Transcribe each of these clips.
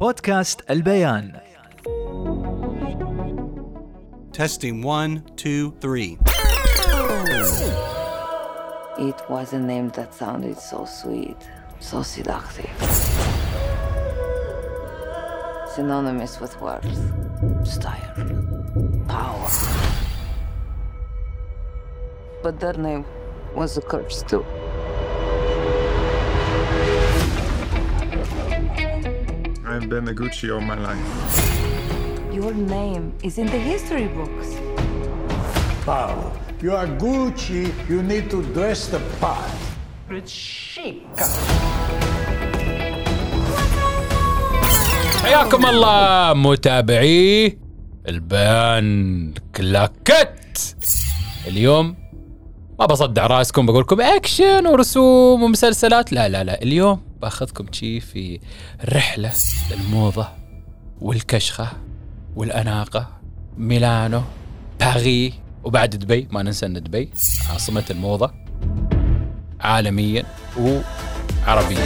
بودكاست البيان Testing one, two, three. It was a name that sounded so sweet, so seductive. Synonymous with worth, style, power. But their name was a curse too. Been a Gucci all my life. Your name is in the history books. Paolo, you are Gucci, you need to dress the part. حياكم الله متابعي البيان كلاكت اليوم ما بصدع راسكم بقول لكم أكشن ورسوم ومسلسلات. لا لا لا اليوم باخذكم شي في رحلة للموضة والكشخة والأناقة ميلانو باري وبعد دبي ما ننسى إن دبي عاصمة الموضة عالميا وعربيا.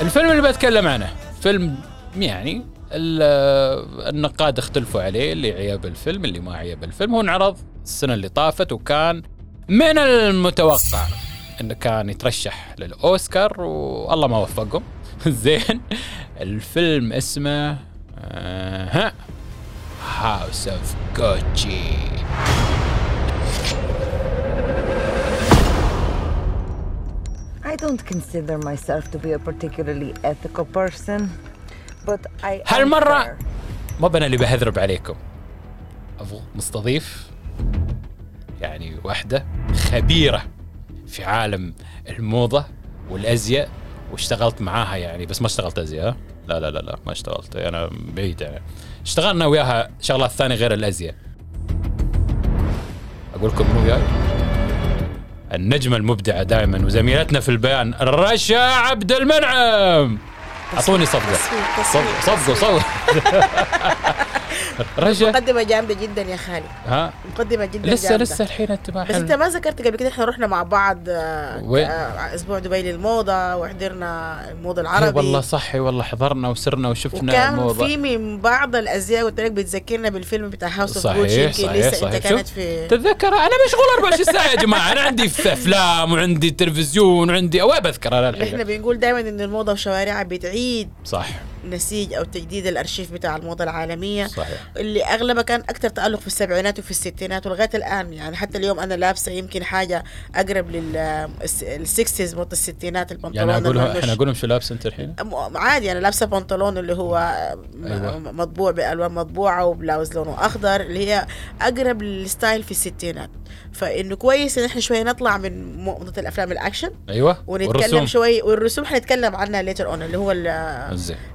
الفيلم اللي بتكلم عنه فيلم يعني النقاد اختلفوا عليه اللي عيب الفيلم اللي ما عيب الفيلم. هو انعرض السنة اللي طافت وكان من المتوقع انه كان يترشح للأوسكار والله ما وفقهم. زين الفيلم اسمه آه هاوس اوف جوتشي I don't consider myself to be a particularly ethical person, هالمرة. مو أنا اللي بهذرب عليكم. أبو مستضيف يعني واحدة خبيرة في عالم الموضة والأزياء واشتغلت معاها يعني بس ما اشتغلت أزياء؟ لا لا لا لا ما اشتغلت. أنا بعيد يعني. اشتغلنا وياها شغلات ثانية غير الأزياء. أقول لكم مو وياي. النجمة المبدعة دائما وزميلتنا في البيان رشا عبد المنعم! اعطوني صفقة صفقة صفقة صفقة رشا مقدمة جامدة جدا يا خالد ها؟ مقدمة جدا لسه جامدة. لسه الحين انت ما بس انت. ما ذكرت قبل كده إحنا رحنا مع بعض آه، وين؟ آه، أسبوع دبي للموضة وحضرنا الموضة إيه العربي. والله صح إيه والله حضرنا وسرنا وشفنا وكان موضة في من بعض الأزياء قلت لك بتذكرنا بالفيلم بتاع هاوس اوف صحيح صحيح لسه صحيح. إنت كانت في تتذكر؟ أنا مشغول 24 ساعة يا جماعة. أنا عندي أفلام وعندي تلفزيون وعندي وين بذكر أنا إحنا الحين بنقول دائما إن الموضة وشوارعها بتعيد. صح. نسيج أو تجديد الأرشيف بتاع الموضة العالمية صحيح اللي أغلبها كان أكثر تألق في السبعينات وفي الستينات ولغاية الآن يعني حتى اليوم أنا لابسة يمكن حاجة أقرب لل sixties mood الستينات البنطلون يعني أقول المنوش. إحنا أقول شو لابس أنت الحين؟ عادي أنا لابسة بنطلون اللي هو أيوة. مطبوع بألوان مطبوعة وبلاوز لونه أخضر اللي هي أقرب لل style في الستينات فإنه كويس إن إحنا شوية نطلع من موضه الأفلام الأكشن. أيوه ونتكلم والرسوم. شوي والرسوم حنتكلم عنها later on اللي هو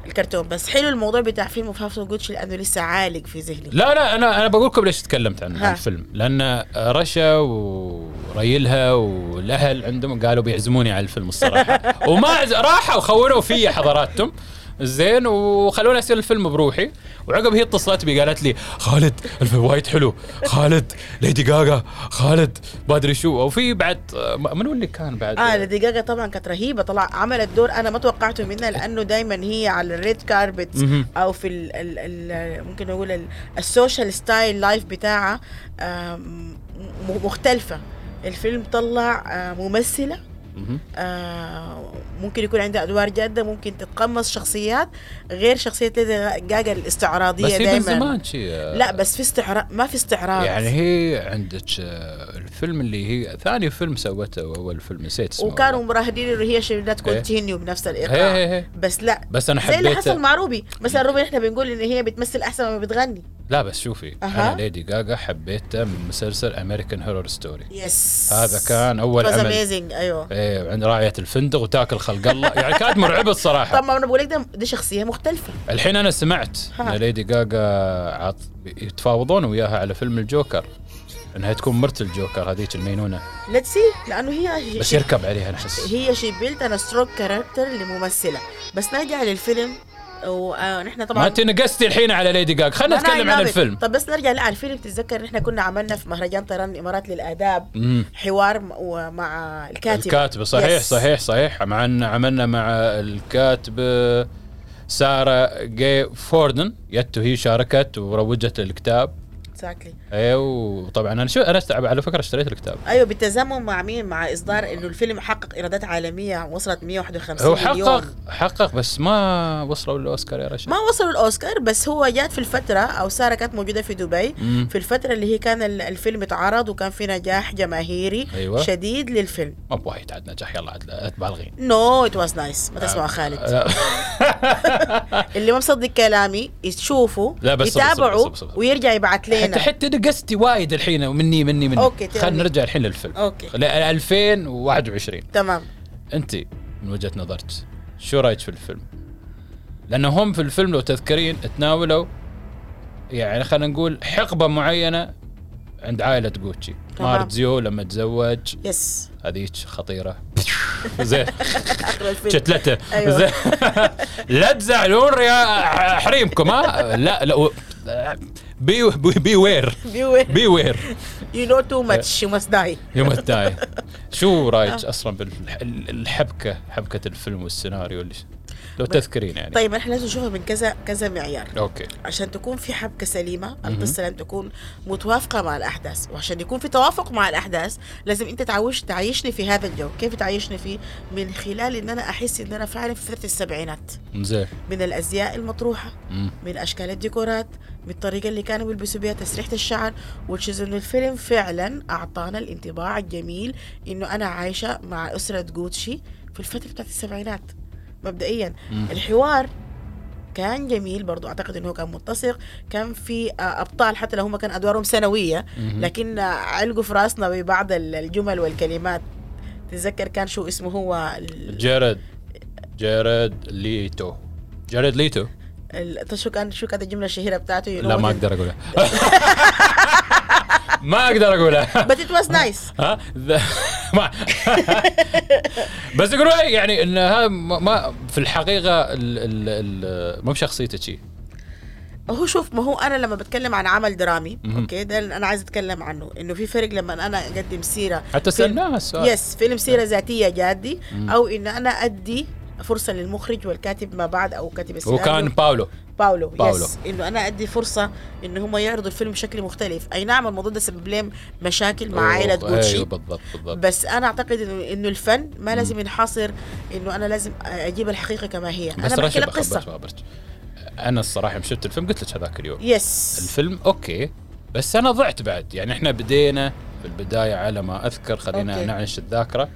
الكرتون. بس حلو الموضوع بتاع فيلم of Gucci لأنه لسه عالق في ذهني. لا لا أنا أنا بقول لكم ليش تكلمت عن, ها. الفيلم. لأن رشا وريلها والأهل عندهم قالوا بيعزموني على الفيلم الصراحة. وما. راحوا خونوا في حضراتهم زين وخلوني أسير الفيلم بروحي. وعقب هي اتصلت بي قالت لي خالد الفيلم وايد حلو. خالد ليدي جاجا خالد ما أدري شو. وفي بعد من اللي كان بعد؟ آه ليدي جاجا طبعا كانت رهيبة. طلع عملت دور أنا ما توقعته منها لأنه دايما هي على ال red carpet. أو في ال ال ال ممكن نقول ال- social style life بتاعها مختلفة. الفيلم طلع آه، ممثلة. آه، ممكن يكون عندها أدوار جادة ممكن تتقمص شخصيات غير شخصية ليدي جاجا الاستعراضية بس دائما زمان شي لا بس في استعراض ما في استعراض. يعني هي عندك آه، الفيلم اللي هي ثاني فيلم سوته اول فيلم نسيت اسمه. وكانوا مراهنين انه هي شيلات إيه. continue بنفس هي الإيقاع. هي. بس لا بس أنا زي اللي حبيت حصل مع روبي. مثلا روبي إحنا بنقول إن هي بتمثل أحسن ما بتغني. لا بس شوفي أها. أنا ليدي جاجا حبيته من مسلسل American Horror Story yes هذا كان أول عمل. amazing أيوه. إيه عند راعية الفندق وتاكل خلق الله. يعني كانت مرعبة الصراحة. طب ما أنا بقول لك ده دي شخصية مختلفة. الحين أنا سمعت. إن ليدي جاجا عط... يتفاوضون وياها على فيلم الجوكر إنها تكون مرت الجوكر هذيك المينونة. let's see لأنه هي بس يركب عليها أنا أحس. هي she built a strong character لممثلة. بس نرجع للفيلم. ونحن ما طبعا انت نقستي الحين على ليدي جاج خلينا نتكلم عن. الفيلم. طب بس نرجع لا على الفيلم تتذكر نحن كنا عملنا في مهرجان طيران الإمارات للآداب مم. حوار م- ومع الكاتب. الكاتبة صحيح Yes. صحيح صحيح. معنا عملنا مع الكاتبة سارة جي فوردن. يتو هي شاركت وروجت الكتاب. Exactly. أيوه وطبعا أنا شو أنا على فكرة اشتريت الكتاب. أيوه بالتزامن مع مين؟ مع إصدار إنه الفيلم حقق إيرادات عالمية وصلت 151 هو مليون. حقق حقق بس ما وصلوا للاوسكار يا رشا ما وصلوا الأوسكار بس هو جات في الفترة أو سارة كانت موجودة في دبي مم. في الفترة اللي هي كان ال- الفيلم اتعرض وكان في نجاح جماهيري أيوة. شديد للفيلم. ما بوايد عاد نجاح يلا عاد لا تبالغين. no it was nice ما تسمع خالد. آه، اللي ما مصدق كلامي يشوفوا لا، بس يتابعوا. ويرجع يبعت حتى لنا حتى نقستي وايد الحين مني مني مني. تمام. خلينا نرجع الحين للفيلم. okay. ل 2021 تمام. أنت من وجهة نظرك شو رأيك في الفيلم؟ لأنه هم في الفيلم لو تذكرين تناولوا يعني خلينا نقول حقبة معينة عند عائلة جوتشي. ماوريتسيو لما تزوج. yes. هذيك خطيرة. زين. شتلته أيوة. زين. لا تزعلون يا حريمكم ها؟ لا لا be beware beware you know too much you must die يوم ال die شو رأيك أصلا بالحبكه حبكة الفيلم والسيناريو اللي لو تذكرين يعني. طيب إحنا لازم نشوفها من كذا كذا معيار. okay. عشان تكون في حبكة سليمة القصة لازم تكون متوافقة مع الأحداث. وعشان يكون في توافق مع الأحداث لازم أنت تعيش تعيشني في هذا الجو. كيف تعيشني فيه من خلال إن أنا أحس إن أنا فعلا في فترة السبعينات. زين. من الأزياء المطروحة مم. من أشكال الديكورات من الطريقة اللي كانوا بيلبسوا بها تسريحة الشعر وتشيز إنه الفيلم فعلا أعطانا الانطباع الجميل إنه أنا عايشة مع أسرة جوتشي في الفترة بتاعت السبعينات. مبدئيا. الحوار كان جميل برضو أعتقد إنه كان متسق كان في آه، أبطال حتى لو هم كان أدوارهم ثانوية لكن آه، علقوا في راسنا ببعض ال- الجمل والكلمات. تتذكر كان شو اسمه هو جيرد جيرد ليتو. جيرد ليتو؟ ال- شو كان شو كانت الجملة الشهيرة بتاعته؟ لا ما أقدر أقولها. ما أقدر أقولها. But it was nice. بس يقولوا إيه، يعني إن هذا ما ما- في الحقيقة ال ال ال مو بشخصيته شي. هو شوف ما هو أنا لما بتكلم عن عمل درامي okay ده اللي أنا عايز أتكلم عنه إنه في فرق لما أنا أقدم سيرة حتى سألناها السؤال. yes فيلم سيرة ذاتية جادي أو إن أنا أدي فرصة للمخرج والكاتب ما بعد أو كاتب السيناريو كان باولو. باولو, باولو. yes إنه أنا أدي فرصة ان هم يعرضوا الفيلم بشكل مختلف. أي نعم الموضوع ده سبب لهم مشاكل مع عائلة جوتشي أيوه بالضبط بالضبط. بس أنا أعتقد انه إنه الفن ما لازم ينحصر إنه أنا لازم أجيب الحقيقة كما هي. بس أنا بحكي لك قصة. أنا الصراحة شفت الفيلم قلت لك هذاك اليوم. yes الفيلم okay بس أنا ضعت بعد. يعني إحنا بدينا في البداية على ما أذكر خلينا okay. ننعش الذاكرة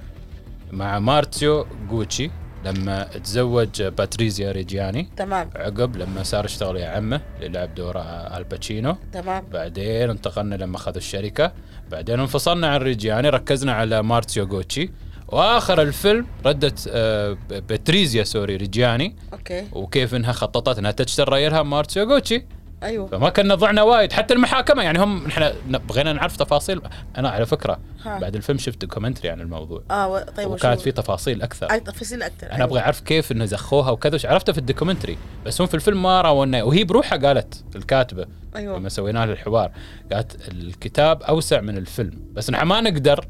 مع ماوريتسيو جوتشي لما تزوج باتريزيا ريجياني. تمام. عقب لما صار يشتغل ويا عمه اللي لعب دور آل باتشينو. تمام. بعدين انتقلنا لما اخذ الشركة. بعدين انفصلنا عن ريجياني ركزنا على ماوريتسيو جوتشي وآخر الفيلم ردت آه، باتريزيا sorry ريجياني. okay. وكيف إنها خططت إنها تشتري ريالها ماوريتسيو جوتشي أيوه. فما كنا ضعنا وايد حتى المحاكمة يعني هم إحنا بغينا نعرف تفاصيل. أنا على فكرة ها. بعد الفيلم شفت documentary عن الموضوع. آه و- طيب وكانت في تفاصيل أكثر. أي تفاصيل أكثر أنا أبغى أعرف كيف إنه زخوها وكذا وش عرفته في ال documentary بس هم في الفيلم ما راونا وهي بروحها قالت الكاتبة أيوة. لما سوينا له الحوار قالت الكتاب أوسع من الفيلم. بس نحن ما نقدر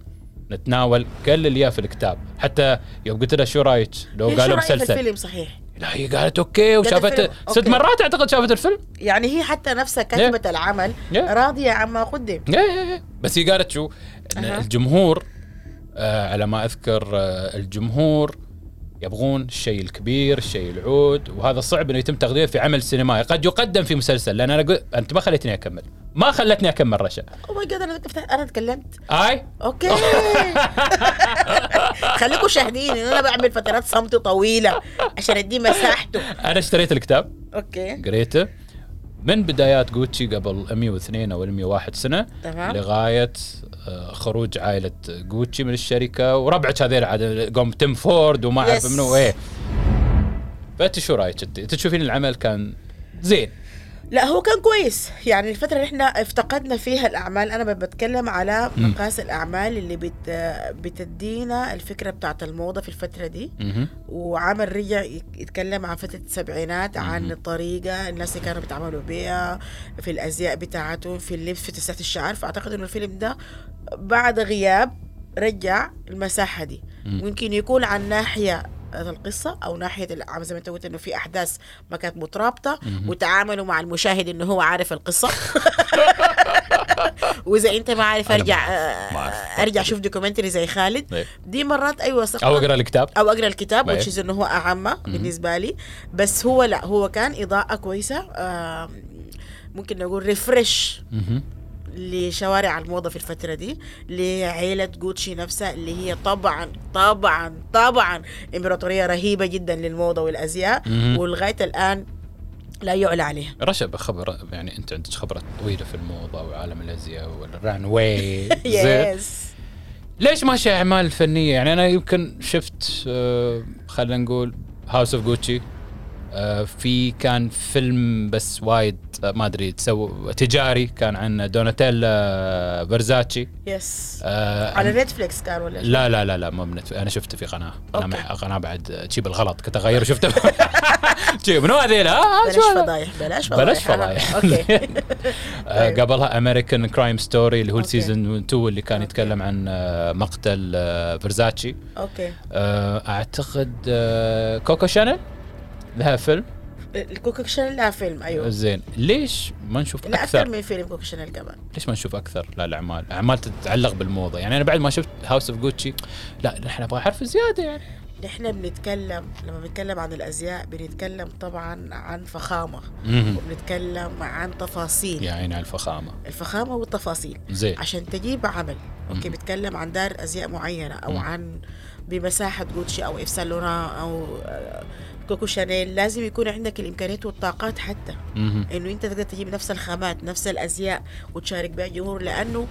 نتناول كل اللي في الكتاب. حتى يوم قلت لها شو رأيك؟ لو شو قالوا مسلسل. الفيلم؟ صحيح. لا هي قالت أوكي الفيلم، ست. مرات أعتقد شافت الفيلم يعني هي حتى نفسها كاتبة العمل Yeah. راضية عما قدم إيه. بس هي قالت شو. الجمهور آه على ما أذكر آه الجمهور يبغون الشيء الكبير الشيء العود وهذا صعب إنه يتم تقديمه في عمل سينمائي. قد يقدم في مسلسل لأن أنا قل... أنت ما خليتني أكمل. ما خلتني أكمل رشا. oh my God أنا أنا تكلمت. أي؟ okay. خليكم شاهدين إن أنا بعمل فترات صمت طويلة عشان اديه مساحته. أنا اشتريت الكتاب. okay. قريته. من بدايات جوتشي قبل 102 أو 101 سنة تمام. لغاية آه، خروج عائلة جوتشي من الشركة وربعك هذيل عاد قوم توم فورد وما أعرف. منو إيه فأنت شو رأيك أنت؟ أنت تشوفين العمل كان زين لا هو كان كويس. يعني الفترة اللي إحنا افتقدنا فيها الأعمال أنا بتكلم على مقاس الأعمال اللي بت بتدينا الفكرة بتاعت الموضة في الفترة دي. وعمل رجع يتكلم عن فترة السبعينات عن الطريقة الناس اللي كانوا بيتعاملوا بيها في الأزياء بتاعتهم في اللبس في تسريحة الشعر. فأعتقد إنه الفيلم ده بعد غياب رجع المساحة دي. ممكن يكون عن ناحية القصة أو ناحية الع- زي ما أنت قلت إنه في أحداث ما كانت مترابطة وتعاملوا مع المشاهد إنه هو عارف القصة وإذا أنت ما عارف أعرف. آه، أرجع أشوف documentary زي خالد إيه. دي مرات أيوة صح أو أقرأ الكتاب أو أقرأ الكتاب أيه. which is إنه هو أعمى بالنسبة لي بس هو لا هو كان إضاءة كويسة آه ممكن نقول refresh. لشوارع الموضة في الفترة دي لعيلة جوتشي نفسها اللي هي طبعا طبعا طبعا إمبراطورية رهيبة جدا للموضة والأزياء مهم. ولغاية الآن لا يعلى عليها. رشا بخبر يعني أنت عندك خبرة طويلة في الموضة وعالم الأزياء وال runway yes ليش ماشي أعمال فنية؟ يعني أنا يمكن شفت آه خلينا نقول House of Gucci في كان فيلم بس وايد آه، ما أدري تسوي تجاري كان عن دوناتيلا فيرزاتشي. يس آه على نتفليكس كان ولا؟ لا لا لا لا ما بنت... أنا شفته في قناة. قناه. مح... قناة بعد تجيب الغلط كنت أغير شفته شي منو هذيل؟ ها بلاش؟ فضايح بلاش فضايح. بلاش فضايح. أوكي. آه، قبلها امريكان كرايم ستوري اللي هو. السيزون 2 اللي كان. يتكلم عن آه، مقتل آه، فيرزاتشي. أوكي. آه، أعتقد آه، كوكو شانل لها فيلم؟ الكوكو شانيل لها فيلم أيوه. زين. ليش ما نشوف لا أكثر أكثر؟ من فيلم كوكو شانيل كمان. ليش ما نشوف أكثر؟ لا الأعمال. اعمال تتعلق بالموضة. يعني أنا بعد ما شفت House of Gucci لا نحن نبغى حرف زيادة يعني. نحن بنتكلم لما بنتكلم عن الأزياء بنتكلم طبعا عن فخامة. وبنتكلم عن تفاصيل. يا عيني على الفخامة. الفخامة والتفاصيل. زين. عشان تجيب عمل. okay بيتكلم عن دار أزياء معينة أو مم. عن بمساحة جوتشي أو اف أو آه، كوكو شانيل لازم يكون عندك الإمكانيات والطاقات حتى. مهم. إنه أنت تقدر تجيب نفس الخامات نفس الأزياء وتشارك بها الجمهور. لأنه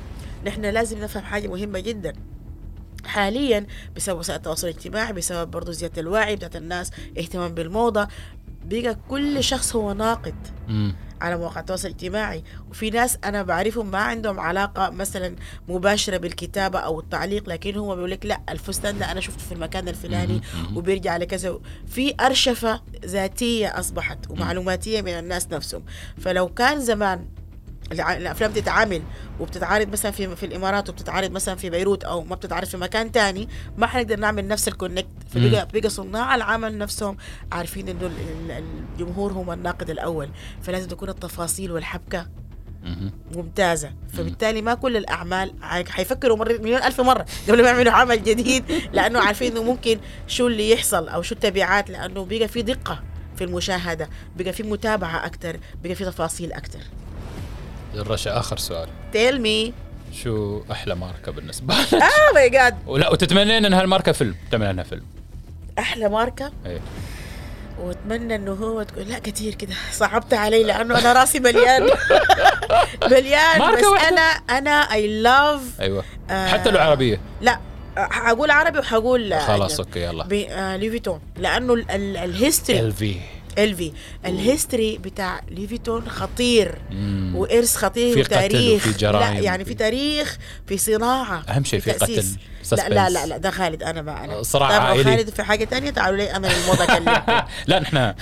نحن لازم نفهم حاجة مهمة جدا. حاليا بسبب وسائل التواصل الاجتماعي بسبب برضو زيادة الوعي بتاعت الناس اهتمام بالموضة. بقى كل شخص هو ناقد مم. على مواقع التواصل الاجتماعي. وفي ناس أنا بعرفهم ما عندهم علاقة مثلا مباشرة بالكتابة أو التعليق لكن هو بيقول لك لا الفستان ده أنا شفته في المكان الفلاني. وبيرجع لكذا. في أرشفة ذاتية أصبحت ومعلوماتية من الناس نفسهم. فلو كان زمان الأفلام بتتعامل وبتتعارض مثلا في في الإمارات وبتتعارض مثلا في بيروت أو ما بتتعارض في مكان تاني ما حنقدر نعمل نفس الكونكت فبقى بقى صناع العمل نفسهم عارفين إنه ال- ال- الجمهور هو الناقد الأول. فلازم تكون التفاصيل والحبكة. ممتازة. فبالتالي ما كل الأعمال حيفكروا مرة مليون ألف مرة قبل ما يعملوا عمل جديد لأنه عارفين إنه ممكن شو اللي يحصل أو شو التبعات لأنه بقى في دقة في المشاهدة بقى في متابعة أكتر بقى في تفاصيل أكتر. رشا آخر سؤال. tell me شو أحلى ماركة بالنسبة لك؟ oh my God ولا وتتمنين إن هالماركة فيلم تعمل عنها فيلم. أحلى ماركة؟ إيه. وأتمنى إنه هو تقول لا كثير كده. صعبت علي لأنه أنا راسي مليان. مليان. ماركة بس واحدة؟ أنا أنا اي لاف أيوه. آه. حتى لو عربية. لا حقول عربي وحقول خلاص أوكي يلا. ليفيتون لأنه ال- ال- الهيستوري ال في إلفي. الهيستوري بتاع ليفيتون خطير وإرث خطير في قتل وتاريخ. وفي جرائم. لا يعني في تاريخ في صناعة أهم شيء في تأسيس. قتل، لا لا. لا لا ده خالد أنا ما أنا. صراع عائلي. خالد في حاجة تانية؟ تعالوا لي أنا الموضه أكلمكم. لا نحن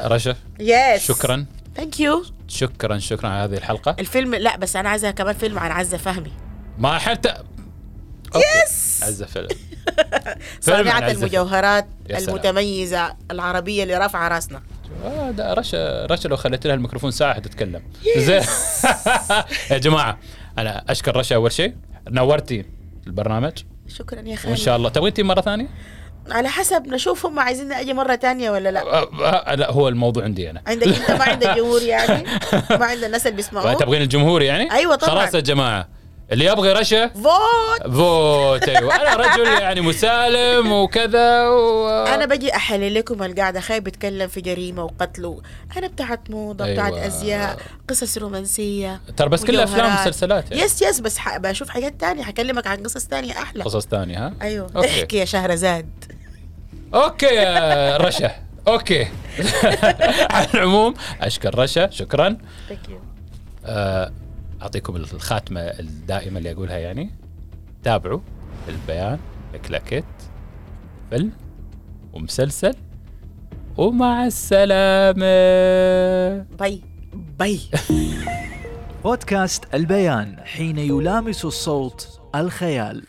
رشا. yes شكرا. thank you شكرا شكرا على هذه الحلقة. الفيلم لا بس أنا عايزة كمان فيلم عن عزة فهمي. ما حتى. yes فيلم عن صانعة. المجوهرات. المتميزة العربية اللي رافعة راسنا. آه، رشا رشا لو خليت لها الميكروفون ساعة حتتكلم زين. يا جماعة أنا أشكر رشا أول شيء. نورتي البرنامج. شكرا يا خالد وإن شاء الله. تبغي تجي مرة ثانية؟ على حسب نشوف هم عايزين أجي مرة تانية ولا لا. آه، آه، لا هو الموضوع عندي أنا. عندك أنت؟ ما عندك جمهور يعني؟ ما عندك الناس اللي بيسمعوك. تبغين الجمهور يعني؟ أيوة طبعاً. خلاص يا جماعة. اللي يبغى رشا؟ فوت. فوت أيوه. أنا رجل يعني مسالم وكذا و... أنا بجي أحلل لكم القعده خايف بتكلم في جريمة وقتل أنا بتاعت موضة أيوة. بتاعت أزياء قصص رومانسية. ترى بس كلها أفلام. ومسلسلات يعني. yes yes بس ح... بشوف حاجات تانية. حكلمك عن قصص تانية أحلى. قصص ثانية ها؟ أيوه. okay. احكي يا شهرزاد. okay يا رشا. okay. على العموم أشكر رشا. شكرا. Thank you. آه، أعطيكم الخاتمة الدائمة اللي أقولها يعني. تابعوا البيان كلاكيت فيلم ومسلسل ومع السلامة. bye. bye. بودكاست البيان حين يلامس الصوت الخيال.